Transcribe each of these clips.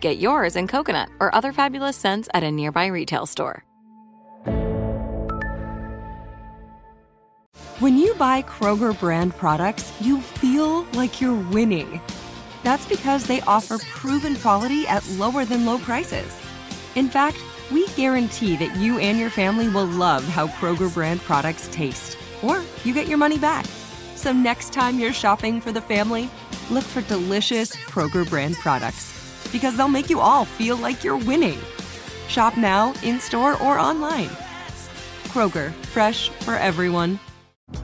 Get yours in coconut or other fabulous scents at a nearby retail store. When you buy Kroger brand products, you feel like you're winning. That's because they offer proven quality at lower than low prices. In fact, we guarantee that you and your family will love how Kroger brand products taste, or you get your money back. So next time you're shopping for the family, look for delicious Kroger brand products because they'll make you all feel like you're winning. Shop now, in store, or online. Kroger, fresh for everyone.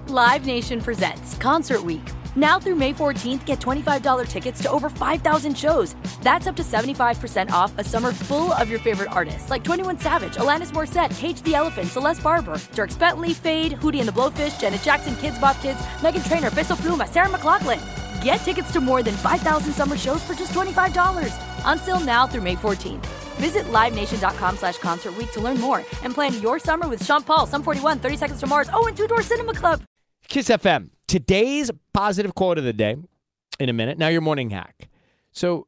Live Nation presents Concert Week. Now through May 14th, get $25 tickets to over 5,000 shows. That's up to 75% off a summer full of your favorite artists like 21 Savage, Alanis Morissette, Cage the Elephant, Celeste Barber, Dierks Bentley, Feid, Hootie and the Blowfish, Janet Jackson, Kidz Bop Kids, Meghan Trainor, Peso Pluma, Sarah McLachlan. Get tickets to more than 5,000 summer shows for just $25. On sale now through May 14th. Visit LiveNation.com slash Concert Week to learn more and plan your summer with Sean Paul, Sum 41, 30 Seconds to Mars, oh, and Two Door Cinema Club. Kiss FM. Today's positive quote of the day in a minute. Now your morning hack. So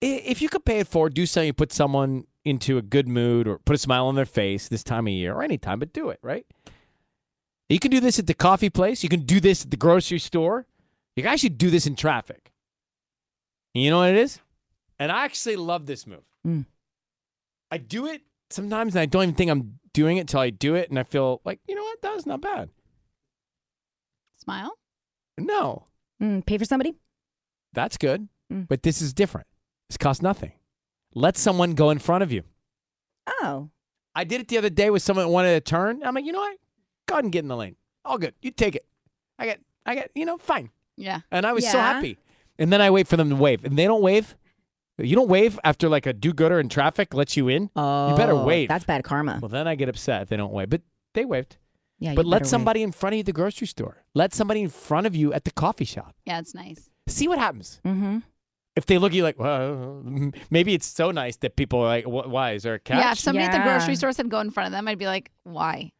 if you could pay it forward, do something, put someone into a good mood or put a smile on their face this time of year or any time, but do it, right? You can do this at the coffee place. You can do this at the grocery store. You can should do this in traffic. And you know what it is? And I actually love this move. Mm. I do it sometimes and I don't even think I'm doing it till I do it and I feel like, you know what, that was not bad. Smile. No, Mm, pay for somebody. that's good. Mm. But this is different. This costs nothing. Let someone go in front of you. Oh. I did it the other day with someone that wanted a turn. I'm like, you know what? Go ahead and get in the lane. All good. You take it. I get, I get, you know, fine. Yeah. And I was so Yeah. happy. And then I wait for them to wave. And they don't wave. You don't wave after like a do-gooder in traffic lets you in. Oh. you better wave. That's bad karma. Well, then I get upset if they don't wave. But they waved. Yeah. you but let better wait. somebody in front of you at the grocery store. Let somebody in front of you at the coffee shop. Yeah, it's nice. See what happens. Mm-hmm. If they look at you like, well, maybe it's so nice that people are like, "Wh- why? Is there a catch? Yeah, if somebody at the Yeah. grocery store said go in front of them, I'd be like, why?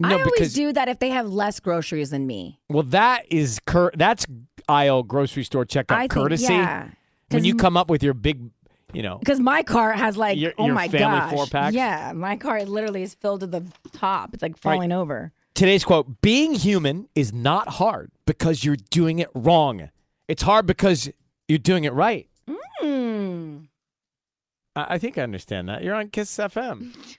No, I always do that if they have less groceries than me. well, that is cur- that's aisle grocery store checkout I think, courtesy. yeah. When you come up with your big, you know, Because my car has like, Your- oh your my family gosh. four-pack? Yeah, my car literally is filled to the top. It's like falling over. today's quote: "Being human is not hard because you're doing it wrong. It's hard because you're doing it right." Mm. I, I think I understand that. You're on Kiss FM.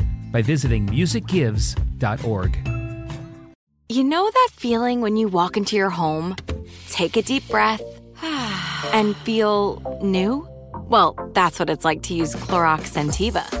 by visiting musicgives.org. You know that feeling when you walk into your home, take a deep breath, and feel new? Well, that's what it's like to use Clorox Scentiva.